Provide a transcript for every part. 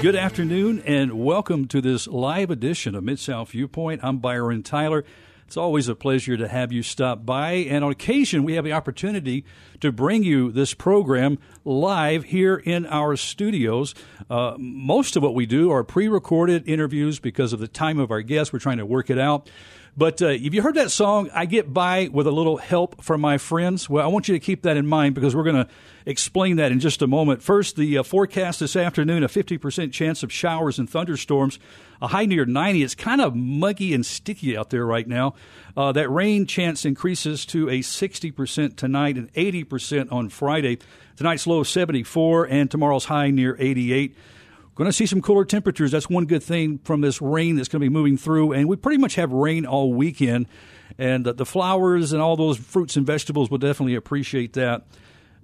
Good afternoon and welcome to this live edition of Mid South Viewpoint. I'm Byron Tyler. It's always a pleasure to have you stop by, and on occasion we have the opportunity to bring you this program live here in our studios. Uh, most of what we do are pre recorded interviews because of the time of our guests. We're trying to work it out. But uh, if you heard that song, I get by with a little help from my friends. Well, I want you to keep that in mind because we're going to explain that in just a moment. First, the uh, forecast this afternoon a 50% chance of showers and thunderstorms, a high near 90. It's kind of muggy and sticky out there right now. Uh, that rain chance increases to a 60% tonight and 80% on Friday. Tonight's low 74 and tomorrow's high near 88. Going to see some cooler temperatures. That's one good thing from this rain that's going to be moving through. And we pretty much have rain all weekend. And the flowers and all those fruits and vegetables will definitely appreciate that.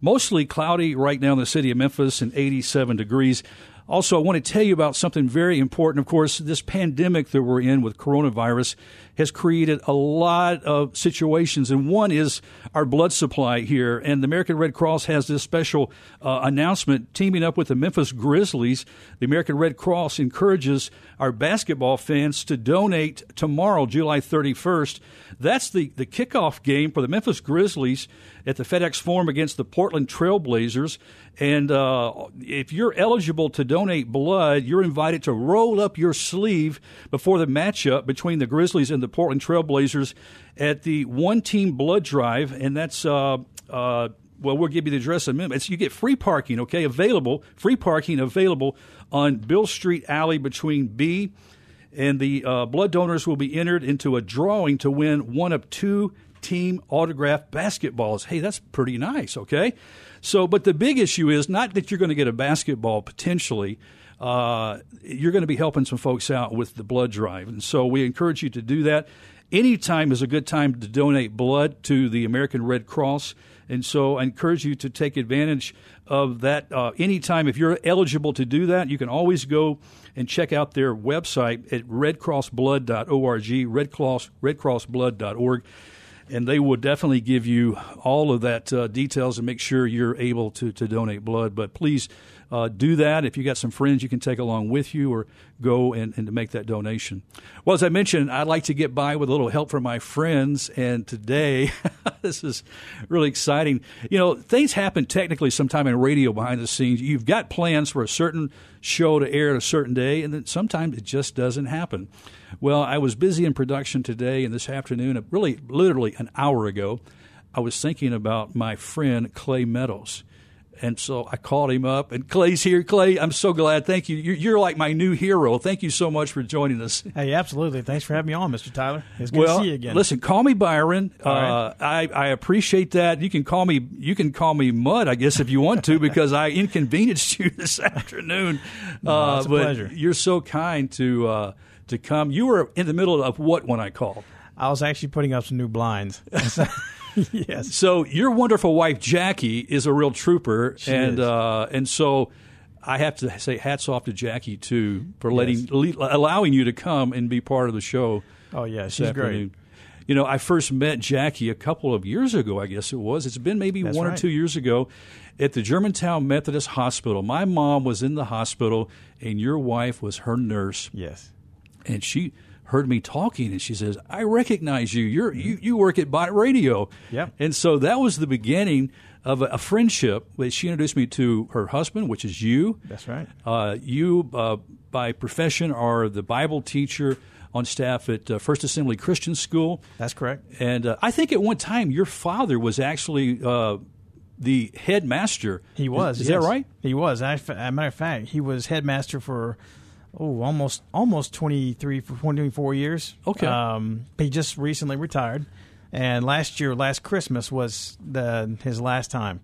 Mostly cloudy right now in the city of Memphis and 87 degrees. Also, I want to tell you about something very important. Of course, this pandemic that we're in with coronavirus has created a lot of situations, and one is our blood supply here. And the American Red Cross has this special uh, announcement teaming up with the Memphis Grizzlies. The American Red Cross encourages our basketball fans to donate tomorrow, July 31st. That's the, the kickoff game for the Memphis Grizzlies at the FedEx Forum against the Portland Trailblazers. And uh, if you're eligible to donate blood, you're invited to roll up your sleeve before the matchup between the Grizzlies and the Portland Trailblazers at the One Team Blood Drive, and that's. Uh, uh, well, we'll give you the address in a minute. You get free parking, okay, available, free parking available on Beale Street Alley between B and the uh, blood donors will be entered into a drawing to win one of two team autographed basketballs. Hey, that's pretty nice, okay? So, but the big issue is not that you're going to get a basketball potentially. Uh, you're going to be helping some folks out with the blood drive. And so we encourage you to do that. Anytime is a good time to donate blood to the American Red Cross. And so I encourage you to take advantage of that uh, anytime. If you're eligible to do that, you can always go and check out their website at redcrossblood.org, redcross, redcrossblood.org and they will definitely give you all of that uh, details and make sure you're able to, to donate blood. But please uh, do that. If you got some friends you can take along with you or go and, and to make that donation. Well, as I mentioned, I'd like to get by with a little help from my friends. And today, this is really exciting. You know, things happen technically sometime in radio behind the scenes. You've got plans for a certain show to air at a certain day, and then sometimes it just doesn't happen. Well, I was busy in production today and this afternoon, really literally an hour ago, I was thinking about my friend Clay Meadows. And so I called him up, and Clay's here. Clay, I'm so glad. Thank you. You're, you're, like my new hero. Thank you so much for joining us. Hey, absolutely. Thanks for having me on, Mr. Tyler. It's good well, to see you again. Listen, call me Byron. Uh, I, I appreciate that. You can call me. You can call me Mud, I guess, if you want to, because I inconvenienced you this afternoon. no, uh, it's a but pleasure. You're so kind to uh, to come. You were in the middle of what when I called? I was actually putting up some new blinds. yes. So your wonderful wife Jackie is a real trooper, She and. Uh, and so I have to say hats off to Jackie too for letting Yes. le- allowing you to come and be part of the show. Oh yeah, she's afternoon. great. You know, I first met Jackie a couple of years ago. I guess it was. It's been maybe That's one or two years ago at the Germantown Methodist Hospital. My mom was in the hospital, and your wife was her nurse Yes. and she heard me talking and she says i recognize you you're you, you work at Bott radio Yep. and so that was the beginning of a, a friendship that she introduced me to her husband which is you That's right. uh, you uh, by profession are the bible teacher on staff at uh, first assembly christian school That's correct. and uh, i think at one time your father was actually uh, the headmaster He was. is, is yes. that right He was. As a matter of fact, he was headmaster for oh almost almost 23 for 24 years. Okay. Um, he just recently retired, and last year, last Christmas was the his last time.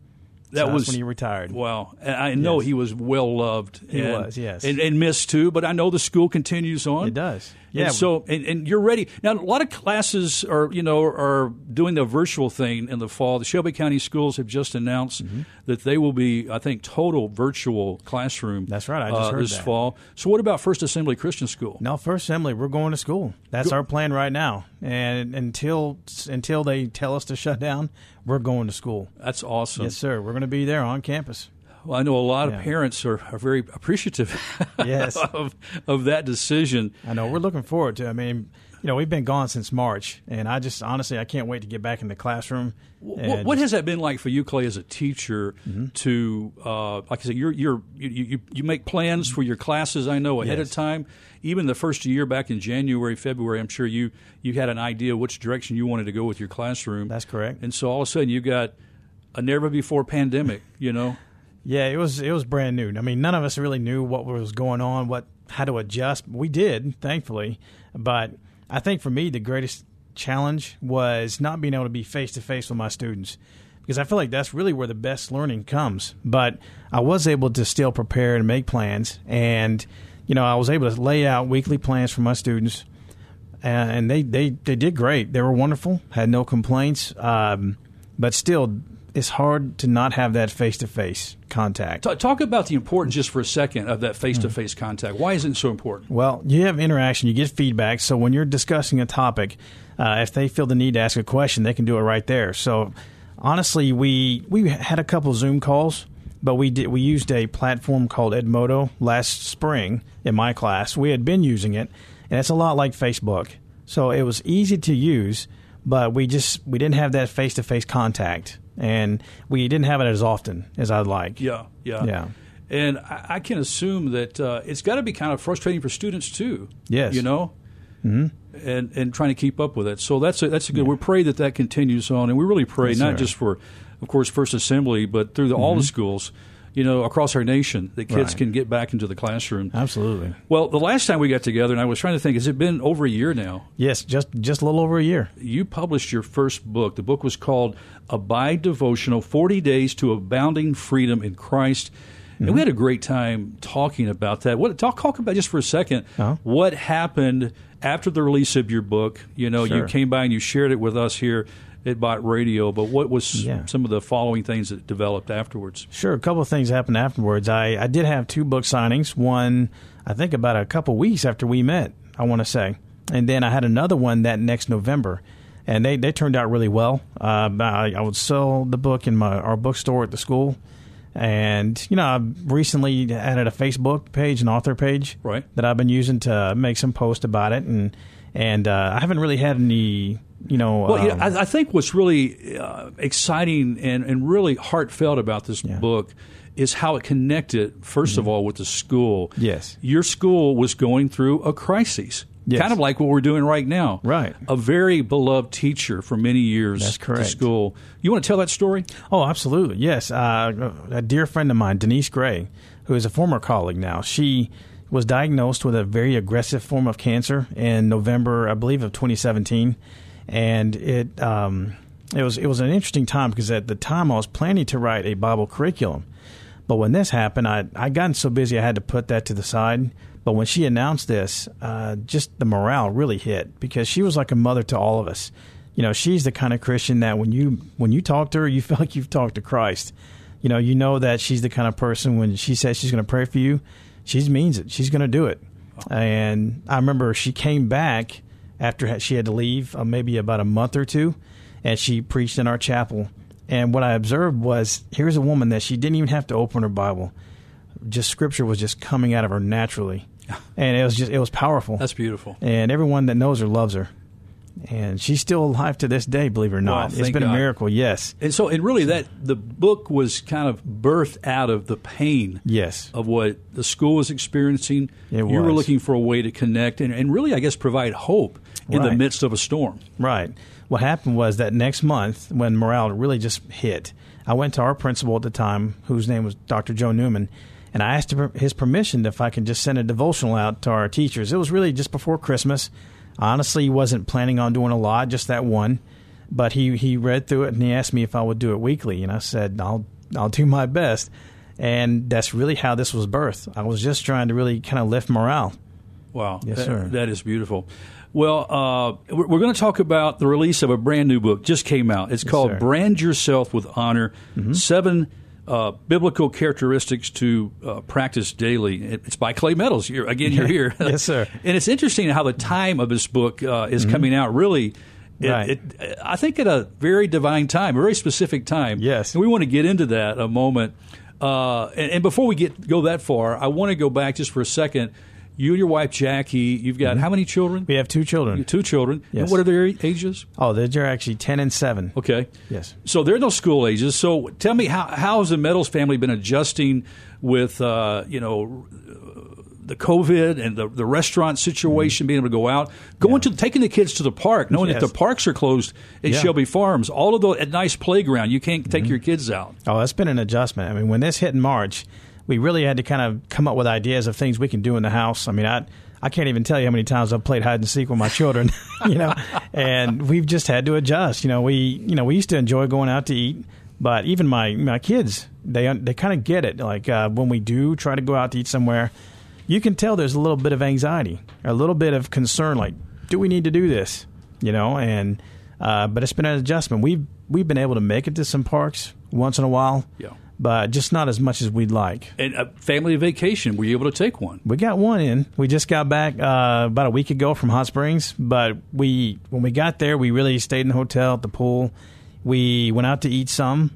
That So was- when he retired. Wow, and I know Yes. he was well loved. He and, was, yes. and, and missed too. But I know the school continues on. It does. And Yeah. so, and, and you're ready now. A lot of classes are, you know, are doing the virtual thing in the fall. The Shelby County schools have just announced Mm-hmm. that they will be, I think, total virtual classroom. That's right, I just uh, heard this that. fall. So, what about First Assembly Christian School? No, First Assembly, we're going to school. That's our plan right now. And until until they tell us to shut down, we're going to school. That's awesome. Yes, sir. We're going to be there on campus. Well, I know a lot Yeah. of parents are, are very appreciative Yes. of, of that decision. I know we're looking forward to. it. I mean, you know, we've been gone since March, and I just honestly I can't wait to get back in the classroom. What, what has that been like for you, Clay, as a teacher? Mm-hmm. To uh, like I said, you're, you're you, you you make plans for your classes. I know ahead Yes. of time. Even the first year back in January, February, I'm sure you you had an idea which direction you wanted to go with your classroom. That's correct. And so all of a sudden, you got a never before pandemic. You know, Yeah, it was it was brand new. I mean, none of us really knew what was going on, what how to adjust. We did, thankfully, but I think for me the greatest challenge was not being able to be face to face with my students because I feel like that's really where the best learning comes. But I was able to still prepare and make plans, and you know, I was able to lay out weekly plans for my students, and, they, they they did great. They were wonderful, had no complaints. Um, but still, it's hard to not have that face to face contact. Ta- talk about the importance just for a second of that face to face contact. Why is it so important? Well, you have interaction, you get feedback. So when you're discussing a topic, uh, if they feel the need to ask a question, they can do it right there. So honestly, we we had a couple Zoom calls, but we did we used a platform called Edmodo last spring in my class. We had been using it, and it's a lot like Facebook. So it was easy to use, but we just we didn't have that face to face contact, and we didn't have it as often as I'd like. Yeah, yeah, Yeah. And I, I can assume that uh, it's got to be kind of frustrating for students too. Yes. you know, mm-hmm. and and trying to keep up with it. So that's a, that's a good. We pray that that continues on, and we really pray Yes, not sir. just for, of course, First Assembly, but through the, all the schools, you know, across our nation, that kids Mm-hmm. Right. can get back into the classroom. Absolutely. Well, the last time we got together, and I was trying to think, has it been over a year now? Yes, just just a little over a year. you published your first book. The book was called Abide Devotional 40 Days to Abounding Freedom in Christ. And we had a great time talking about that. What talk, talk about just for a 2nd Uh-huh. what happened after the release of your book. You know, you came by and you shared it with us here at Bott Radio, but what was Yeah. some of the following things that developed afterwards? Sure, a couple of things happened afterwards. I, I did have two book signings. One, I think about a couple weeks after we met, I want to say. And then I had another one that next November. And they, they turned out really well. Uh, I, I would sell the book in my our bookstore at the school. And, you know, I recently added a Facebook page, an author page Right. that I've been using to make some posts about it. And, and uh, I haven't really had any, you know. Well, yeah, um, I, I think what's really uh, exciting and, and really heartfelt about this Yeah. Mm-hmm. book is how it connected, 1st of all, with the school. Yes. Your school was going through a crisis. Yes. Kind of like what we're doing right now. Right. A very beloved teacher for many years That's to correct. school. You want to tell that story? Oh, absolutely. Yes. Uh, a dear friend of mine, Denise Gray, who is a former colleague now, she was diagnosed with a very aggressive form of cancer in November, I believe, of 2017. And it, um, it, was, it was an interesting time because at the time I was planning to write a Bible curriculum. But when this happened, I I gotten so busy I had to put that to the side. But when she announced this, uh, just the morale really hit because she was like a mother to all of us. You know, she's the kind of Christian that when you when you talk to her, you feel like you've talked to Christ. You know, you know that she's the kind of person when she says she's going to pray for you, she means it. She's going to do it. And I remember she came back after she had to leave, uh, maybe about a month or two, and she preached in our chapel. And what I observed was here's a woman that she didn't even have to open her Bible. Just scripture was just coming out of her naturally. And it was just it was powerful. That's beautiful. and everyone that knows her loves her. And she's still alive to this day, believe it or not. it's been God. a miracle, yes. And so, and really, that the book was kind of birthed out of the pain Yes. of what the school was experiencing. It you were looking for a way to connect and, and really, I guess, provide hope in the midst of a storm. Right. What happened was that next month, when morale really just hit, I went to our principal at the time, whose name was Dr. Joe Newman, and I asked him his permission if I could just send a devotional out to our teachers. It was really just before Christmas. Honestly, he wasn't planning on doing a lot, just that one. But he, he read through it and he asked me if I would do it weekly, and I said I'll I'll do my best. And that's really how this was birthed. I was just trying to really kind of lift morale. Wow. Yes, That- sir. that is beautiful. Well, uh, we're, going to talk about the release of a brand new book. Just came out. It's called sir. Mm-hmm. Brand Yourself with Honor Seven uh, Biblical Characteristics to uh, Practice Daily. It's by Clay Meadows. You're, again, you're here. Yes, sir. and it's interesting how the time of this book uh, is coming out really. It, Mm-hmm. Right. it, I think at a very divine time, a very specific time. Yes. And we want to get into that a moment. Uh, and, and before we get go that far, I want to go back just for a second. You and your wife Jackie, you've got how many children? We have two children. Two children. Mm-hmm. Yes. And what are their ages? Oh, they're actually 10 and 7. Okay. Yes. So they're no school ages. So tell me, how, how has the Meadows family been adjusting with, uh, you know, the COVID and the, the restaurant situation, being able to go out, going to taking the kids to the park, knowing that the parks are closed at Yeah. Shelby Farms, all of the a nice playground, you can't Mm-hmm. take your kids out. Oh, that's been an adjustment. I mean, when this hit in March, we really had to kind of come up with ideas of things we can do in the house. I mean, I I can't even tell you how many times I've played hide and seek with my children, you know, and we've just had to adjust. You know, we you know we used to enjoy going out to eat, but even my my kids they they kind of get it. Like uh, when we do try to go out to eat somewhere, you can tell there's a little bit of anxiety, a little bit of concern. Like, do we need to do this? You know, and uh, but it's been an adjustment. We've we've been able to make it to some parks once in a while, Yeah. But just not as much as we'd like. And a family vacation, were you able to take one? We got one in. We just got back uh, about a week ago from Hot Springs, but we when we got there, we really stayed in the hotel at the pool. We went out to eat some,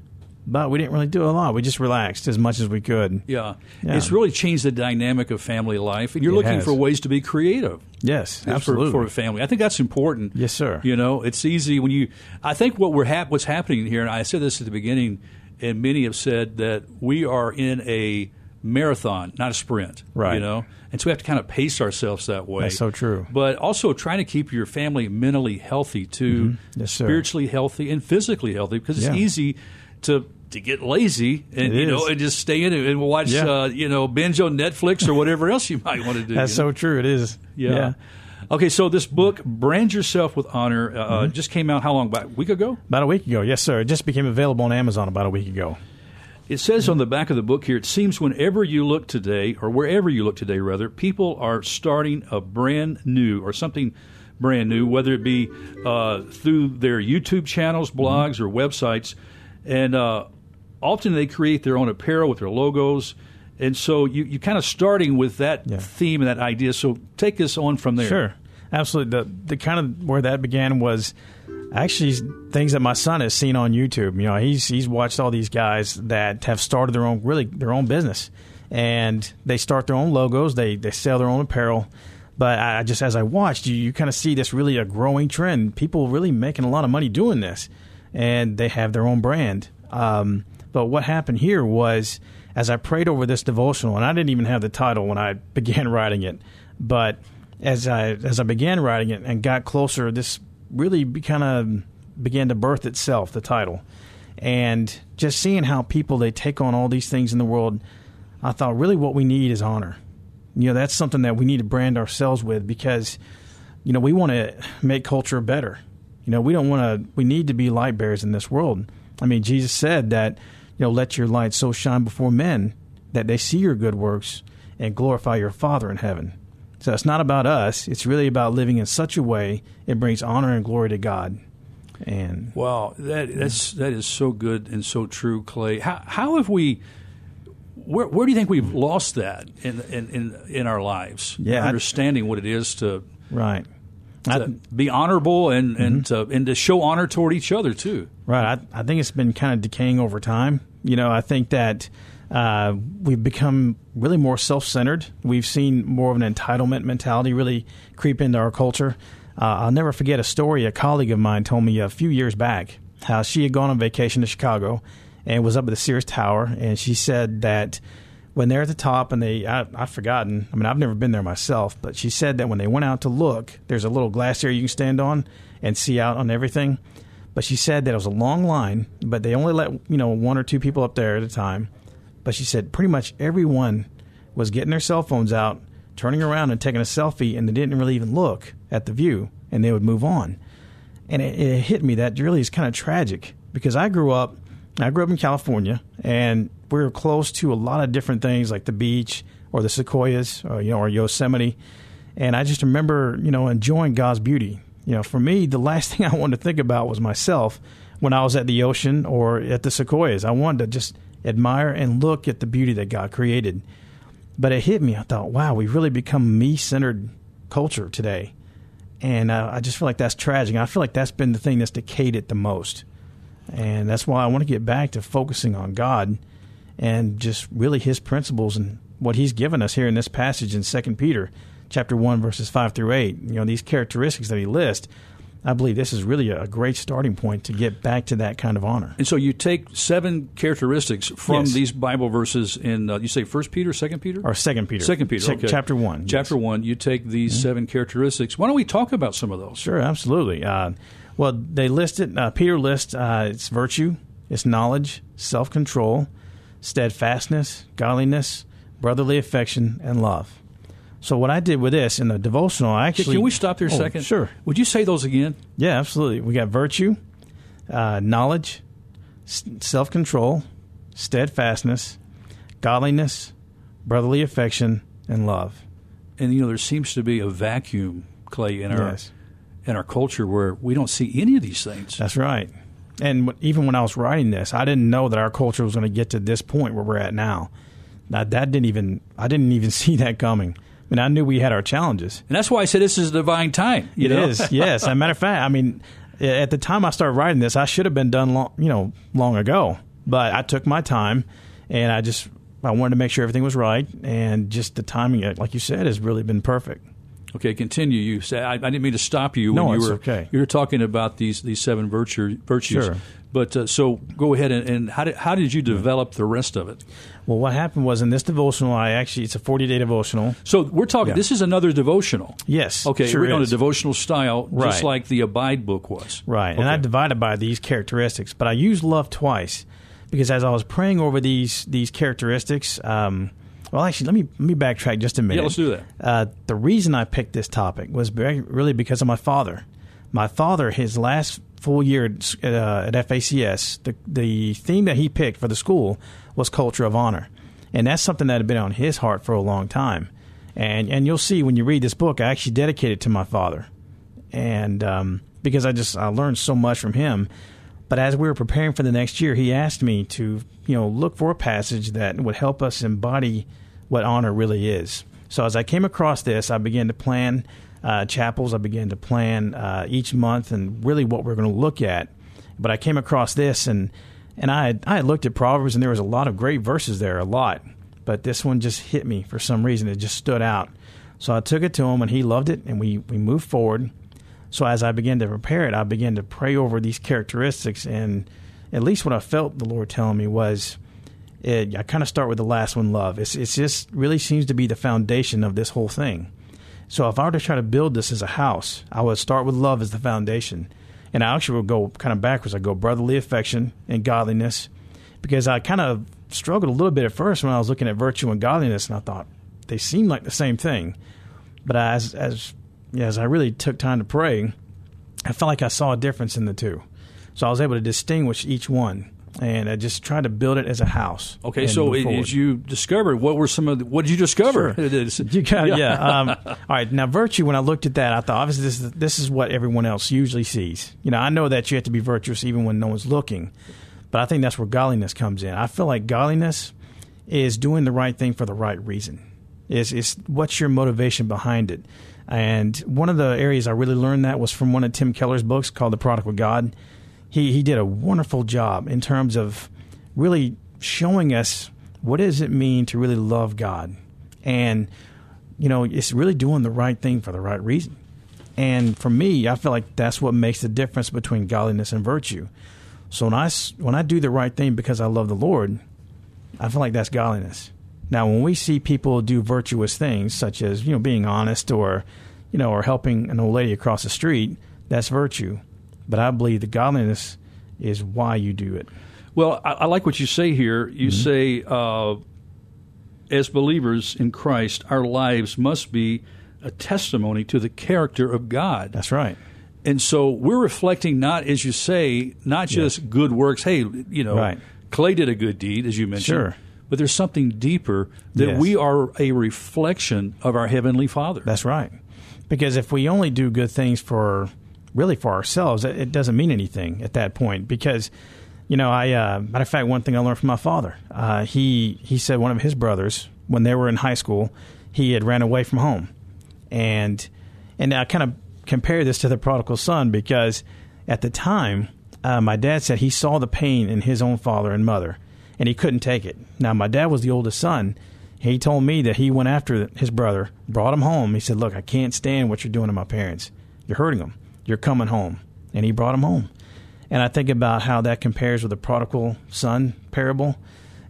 but we didn't really do a lot. We just relaxed as much as we could. Yeah. Yeah. It's really changed the dynamic of family life, and you're It looking has. for ways to be creative. Yes, for- absolutely. for, a family. I think that's important. Yes, sir. You know, it's easy when you. I think what we're hap- what's happening here, and I said this at the beginning, and many have said that we are in a marathon, not a sprint. Right. You know, and so we have to kind of pace ourselves that way. That's so true. But also trying to keep your family mentally healthy too, Mm-hmm. Yes, sir. spiritually healthy and physically healthy, because it's Yeah. easy to. To get lazy and It you know is. and just stay in it and watch Yeah. uh, you know binge on Netflix or whatever else you might want to do. That's you know? so true. It is. Yeah. Okay, so this book, Brand Yourself with Honor, uh, Mm-hmm. just came out how long? About a week ago? About a week ago. Yes, sir. It just became available on Amazon about a week ago. It says on the back of the book here, it seems whenever you look today, or wherever you look today, rather, people are starting a brand new or something brand new, whether it be uh, through their YouTube channels, Mm-hmm. blogs, or websites. And uh, often they create their own apparel with their logos. And so you, you kind of starting with that Yeah. theme and that idea. So take us on from there. Sure, absolutely. The the kind of where that began was actually things that my son has seen on YouTube. You know, he's he's watched all these guys that have started their own really their own business, and they start their own logos. They they sell their own apparel. But I I just as I watched, you you kind of see this really a growing trend. People really making a lot of money doing this, and they have their own brand. Um, but what happened here was as I prayed over this devotional, and I didn't even have the title when I began writing it, but as I as I began writing it and got closer, this really kind of began to birth itself. The title, and just seeing how people they take on all these things in the world, I thought really what we need is honor. You know, that's something that we need to brand ourselves with because, you know, we want to make culture better. You know, we don't want to. We need to be light bearers in this world. I mean, Jesus said that, you know, let your light so shine before men that they see your good works and glorify your Father in heaven. So it's not about us. It's really about living in such a way it brings honor and glory to God. And Wow, that that's that is so good and so true, Clay. How how have we? Where where do you think we've lost that in in in, in our lives? Yeah, I- understanding what it is to, right, to be honorable and Mm-hmm. and to, and to show honor toward each other too. Right. I, I think it's been kind of decaying over time. You know, I think that uh, we've become really more self centered. We've seen more of an entitlement mentality really creep into our culture. Uh, I'll never forget a story a colleague of mine told me a few years back how she had gone on vacation to Chicago and was up at the Sears Tower. And she said that when they're at the top and they, I, I've forgotten, I mean, I've never been there myself, but she said that when they went out to look, there's a little glass area you can stand on and see out on everything. But she said that it was a long line, but they only let you know one or two people up there at a time. But she said pretty much everyone was getting their cell phones out, turning around and taking a selfie, and they didn't really even look at the view, and they would move on. And it, it hit me that really is kind of tragic because I grew up, I grew up in California, and we were close to a lot of different things like the beach or the sequoias, or, you know, or Yosemite. And I just remember, you know, enjoying God's beauty. You know, for me, the last thing I wanted to think about was myself when I was at the ocean or at the sequoias. I wanted to just admire and look at the beauty that God created. But it hit me. I thought, wow, we've really become me centered culture today. And uh, I just feel like that's tragic. I feel like that's been the thing that's decayed it the most. And that's why I want to get back to focusing on God and just really his principles and what he's given us here in this passage in Second Peter chapter 1 verses 5 through 8 you know these characteristics that he lists I believe this is really a great starting point to get back to that kind of honor. And so you take seven characteristics from Yes. these Bible verses in uh, you say First Peter, Second Peter, Or Second Peter. Second Peter, okay. Chapter 1. Chapter yes. Mm-hmm. one. You take these seven characteristics. Why don't we talk about some of those? Sure, absolutely. Uh, well, they list it. Uh, Peter lists uh, it's virtue, it's knowledge, self control, steadfastness, godliness, brotherly affection, and love. So what I did with this in the devotional, I actually Can we stop there a Oh, second? Sure. Would you say those again? Yeah, absolutely. We got virtue, uh, knowledge, self control, steadfastness, godliness, brotherly affection, and love. And you know, there seems to be a vacuum, Clay, in our Yes. In our culture where we don't see any of these things. That's right. And even when I was writing this, I didn't know that our culture was going to get to this point where we're at now. That that didn't even I didn't even see that coming. I mean, I knew we had our challenges. And that's why I said this is a divine time. You It know? is, yes. As a matter of fact, I mean, at the time I started writing this, I should have been done long, you know, long ago. But I took my time, and I just I wanted to make sure everything was right, and just the timing, like you said, has really been perfect. Okay, continue. You say I, I didn't mean to stop you No, when you were okay. you were talking about these these seven virtue, virtues. Sure. But uh, so go ahead and, and how did how did you develop the rest of it? Well, what happened was in this devotional, I actually it's a forty day devotional. So we're talking. Yeah. This is another devotional. Yes, Okay, sure we're on a devotional style, just like the Abide book was. Right. And I divided by these characteristics, but I used love twice because as I was praying over these these characteristics, um, well, actually, let me let me backtrack just a minute. Yeah, let's do that. Uh, the reason I picked this topic was very- really because of my father. My father, his last full year at, uh, at FACS, the the theme that he picked for the school was culture of honor, and that's something that had been on his heart for a long time. And and you'll see when you read this book, I actually dedicated it to my father and um, because I just I learned so much from him. But as we were preparing for the next year, he asked me to you know look for a passage that would help us embody what honor really is. So as I came across this, I began to plan uh, chapels. I began to plan uh, each month and really what we're going to look at. But I came across this and and I had, I had looked at Proverbs and there was a lot of great verses there, a lot. But this one just hit me for some reason. It just stood out. So I took it to him and he loved it and we, we moved forward. So as I began to prepare it, I began to pray over these characteristics, and at least what I felt the Lord telling me was, it, I kind of start with the last one, love. It's it's just really seems to be the foundation of this whole thing. So if I were to try to build this as a house, I would start with love as the foundation, and I actually would go kind of backwards. I go brotherly affection and godliness, because I kind of struggled a little bit at first when I was looking at virtue and godliness, and I thought they seem like the same thing. But as as as I really took time to pray, I felt like I saw a difference in the two. So I was able to distinguish each one, and I just tried to build it as a house. Okay, so as you discovered, what were some of the, what did you discover? Sure. It is- You got yeah. Um, all right. Now, virtue. When I looked at that, I thought obviously this is this is what everyone else usually sees. You know, I know that you have to be virtuous even when no one's looking, but I think that's where godliness comes in. I feel like godliness is doing the right thing for the right reason. Is is what's your motivation behind it? And one of the areas I really learned that was from one of Tim Keller's books called The Prodigal God. He he did a wonderful job in terms of really showing us what does it mean to really love God. And you know it's really doing the right thing for the right reason. And for me i feel like that's what makes the difference between godliness and virtue. So when i when i do the right thing because i love the lord i feel like that's godliness now when we see people do virtuous things such as you know being honest or you know or helping an old lady across the street that's virtue but i believe the godliness is why you do it Well, I, I like what you say here. You Mm-hmm. say, uh, as believers in Christ, our lives must be a testimony to the character of God. that's right And so we're reflecting not, as you say, not just good works. Hey, you know, Right. Clay did a good deed, as you mentioned. Sure. But there's something deeper that Yes. we are a reflection of our Heavenly Father. That's right. Because if we only do good things for really for ourselves, it, it doesn't mean anything at that point. Because you know, I uh, matter of fact, one thing I learned from my father, uh, he he said one of his brothers when they were in high school, he had ran away from home, and and I kind of compare this to the prodigal son because at the time, uh, my dad said he saw the pain in his own father and mother, and he couldn't take it. Now, my dad was the oldest son. He told me that he went after his brother, brought him home. He said, Look, I can't stand what you're doing to my parents. You're hurting them. You're coming home. And he brought him home. And I think about how that compares with the prodigal son parable.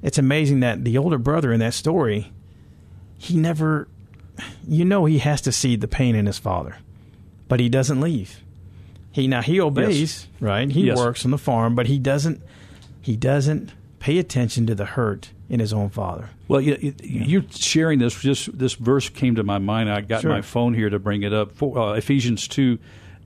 It's amazing that the older brother in that story, he never, you know, he has to see the pain in his father, but he doesn't leave. He now he obeys, yes. right? He yes. works on the farm, but he doesn't. He doesn't pay attention to the hurt in his own father. Well, you, you, are sharing this. Just this verse came to my mind. I got sure. my phone here to bring it up. For, uh, Ephesians two,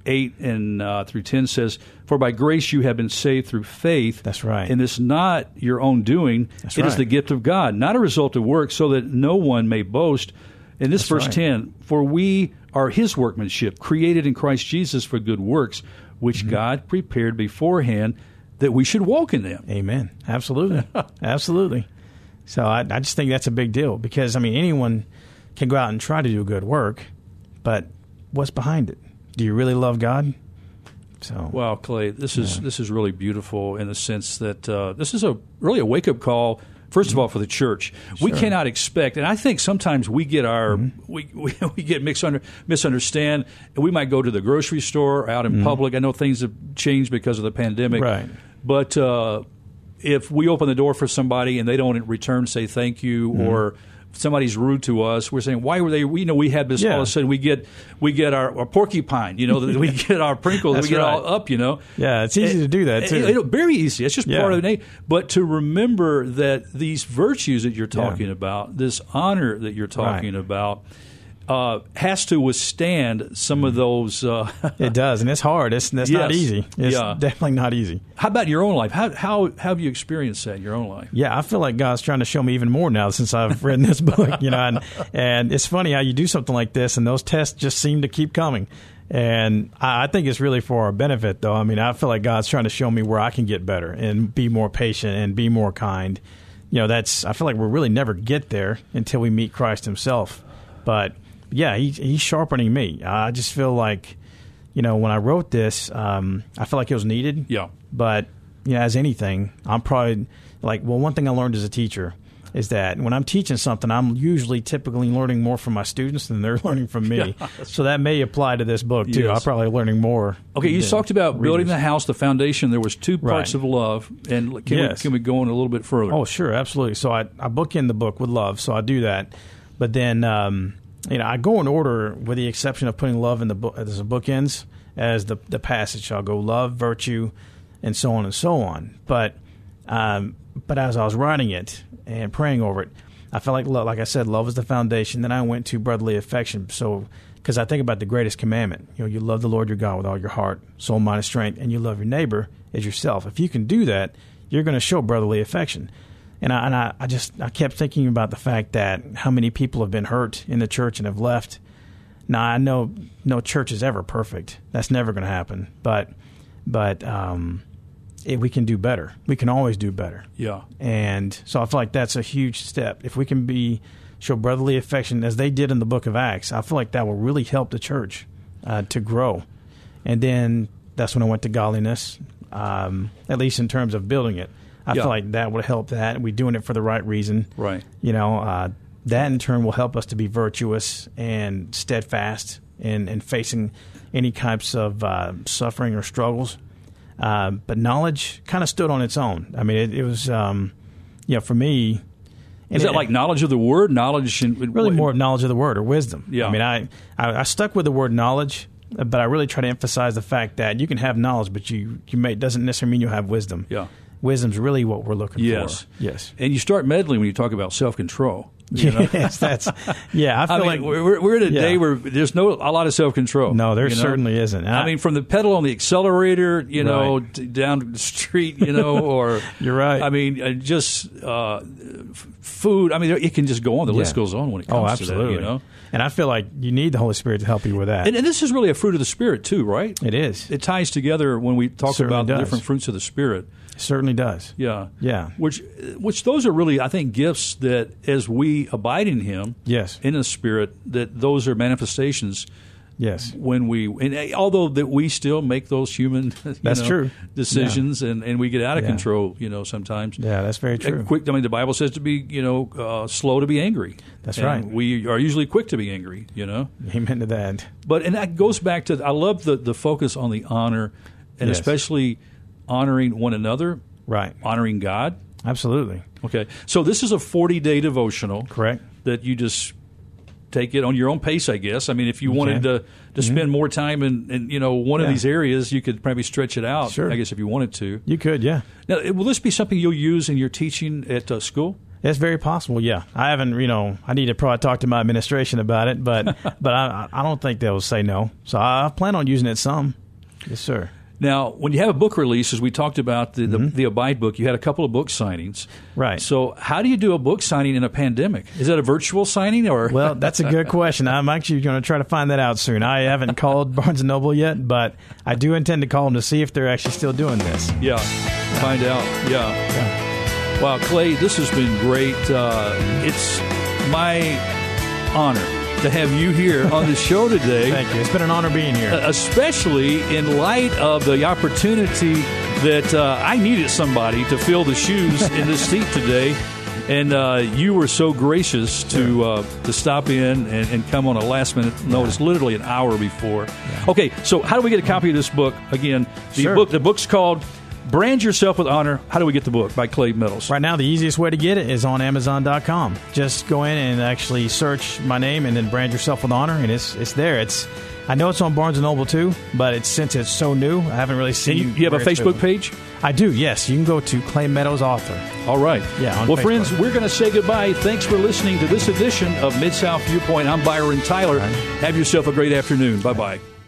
eight and uh, through ten says, "For by grace you have been saved through faith." That's right. And it's not your own doing. That's it right. is the gift of God, not a result of work, so that no one may boast. In this That's verse right. ten, for we are His workmanship, created in Christ Jesus for good works, which mm-hmm. God prepared beforehand that we should walk in them. Amen. Absolutely. Absolutely. So I, I just think that's a big deal because, I mean, anyone can go out and try to do good work, but what's behind it? Do you really love God? So, well, Clay, this is yeah. this is really beautiful in the sense that uh, this is a really a wake up call First of all, for the church, sure. we cannot expect, and I think sometimes we get our mm-hmm. we, we, we get misunder, misunderstand. We might go to the grocery store out in mm-hmm. public. I know things have changed because of the pandemic, right? But uh, if we open the door for somebody and they don't in return, say thank you, mm-hmm. or somebody's rude to us, we're saying, why were they? We you know we had this yeah. all of a sudden we get we get our, our porcupine, you know, we get our Pringles, we get right. all up, you know. Yeah, it's easy to do that too. It, it, very easy. It's just yeah. part of the name. But to remember that these virtues that you're talking yeah. about, this honor that you're talking right. about uh, has to withstand some of those. Uh, it does, and it's hard. It's, it's yes. not easy. It's yeah. definitely not easy. How about your own life? How, how, how have you experienced that in your own life? Yeah, I feel like God's trying to show me even more now since I've read this book. You know, and, and it's funny how you do something like this, and those tests just seem to keep coming. And I, I think it's really for our benefit, though. I mean, I feel like God's trying to show me where I can get better and be more patient and be more kind. You know, that's I feel like we'll really never get there until we meet Christ Himself. But yeah, he, he's sharpening me. I just feel like, you know, when I wrote this, um, I felt like it was needed. Yeah. But, you know, as anything, I'm probably like, well, one thing I learned as a teacher is that when I'm teaching something, I'm usually typically learning more from my students than they're learning from me. Yeah, so that may apply to this book too. Yes. I'm probably learning more. Okay, you talked about readers. building the house, the foundation. There was two parts right. of love, and can, yes. we, can we go on a little bit further? Oh, sure, absolutely. So I, I bookend the book with love, so I do that. But then um, you know, I go in order with the exception of putting love in the book as the bookends as the the passage. I'll go love, virtue, and so on and so on. But um, but as I was writing it and praying over it, I felt like like I said, love is the foundation. Then I went to brotherly affection. So because I think about the greatest commandment, you know, you love the Lord your God with all your heart, soul, mind, and strength, and you love your neighbor as yourself. If you can do that, you're going to show brotherly affection. And I, and I, I just I kept thinking about the fact that how many people have been hurt in the church and have left. Now I know no church is ever perfect. That's never going to happen. But but um, it, we can do better. We can always do better. Yeah. And so I feel like that's a huge step. If we can be show brotherly affection as they did in the Book of Acts, I feel like that will really help the church uh, to grow. And then that's when I went to godliness, um, at least in terms of building it. I yeah. feel like that would help that. We're doing it for the right reason. Right. You know, uh, that in turn will help us to be virtuous and steadfast in, in facing any types of uh, suffering or struggles. Uh, but knowledge kind of stood on its own. I mean, it, it was, um, you know, for me. Is that it, like knowledge of the word? Knowledge, in, really more of knowledge of the word or wisdom. Yeah. I mean, I, I, I stuck with the word knowledge, but I really try to emphasize the fact that you can have knowledge, but you you may doesn't necessarily mean you have wisdom. Yeah wisdom's really what we're looking yes. for. Yes. And you start meddling when you talk about self control. yes, that's yeah. I feel I mean, like we're, we're in a yeah. day where there's no a lot of self control. No, there you know? certainly isn't. I, I, mean, from the pedal on the accelerator, you know, right. down the street, you know, or you're right. I mean, uh, just uh, food. I mean, it can just go on. The yeah. list goes on when it comes oh, absolutely. to that. You know, and I feel like you need the Holy Spirit to help you with that. And, and this is really a fruit of the Spirit too, right? It is. It ties together when we talk about the different fruits of the Spirit certainly does. Yeah, yeah. Which, which those are really, I think, gifts that as we abide in Him, yes, in the Spirit, that those are manifestations Yes. when we and uh, although that we still make those human you That's know, true. decisions and, and we get out of Yeah. control you know sometimes Yeah, that's very true. And quick I mean the Bible says to be you know uh, slow to be angry That's And right. we are usually quick to be angry you know Amen to that. but and that goes back to I love the the focus on the honor and Yes. especially honoring one another Right. honoring God Absolutely. Okay so this is a 40 day devotional Correct. that you just take it on your own pace, I guess. I mean, if you, You wanted to to spend more time in, in you know one of these areas, you could probably stretch it out. Sure. I guess if you wanted to. You could, yeah. Now, will this be something you'll use in your teaching at uh, school? It's very possible. Yeah, I haven't. You know, I need to probably talk to my administration about it, but but I, I don't think they'll say no. So I plan on using it some. Yes, sir. Now, when you have a book release, as we talked about the, the, the Abide book, you had a couple of book signings. Mm-hmm. Right. So, how do you do a book signing in a pandemic? Is that a virtual signing or? Well, that's a good question. I'm actually going to try to find that out soon. I haven't called Barnes and Noble yet, but I do intend to call them to see if they're actually still doing this. Yeah, find out. Yeah. Wow, Clay, this has been great. Uh, it's my honor to have you here on the show today. Thank you. It's been an honor being here. especially in light of the opportunity that uh, I needed somebody to fill the shoes in this seat today. And uh, you were so gracious to uh, to stop in and, and come on a last minute notice, literally an hour before. Okay, so how do we get a copy of this book? Again, the Sure. book the book's called "Brand Yourself with Honor." How do we get the book by Clay Meadows? Right now, the easiest way to get it is on Amazon.com. Just go in and actually search my name and then brand yourself with honor, and it's it's there. It's I know it's on Barnes and Noble too, but it's since it's so new, I haven't really seen. And you, you have a Facebook been. page. I do. Yes, you can go to Clay Meadows Author. All right. Yeah, Well, Facebook. friends, we're going to say goodbye. Thanks for listening to this edition of Mid South Viewpoint. I'm Byron Tyler. Have yourself a great afternoon. Bye bye.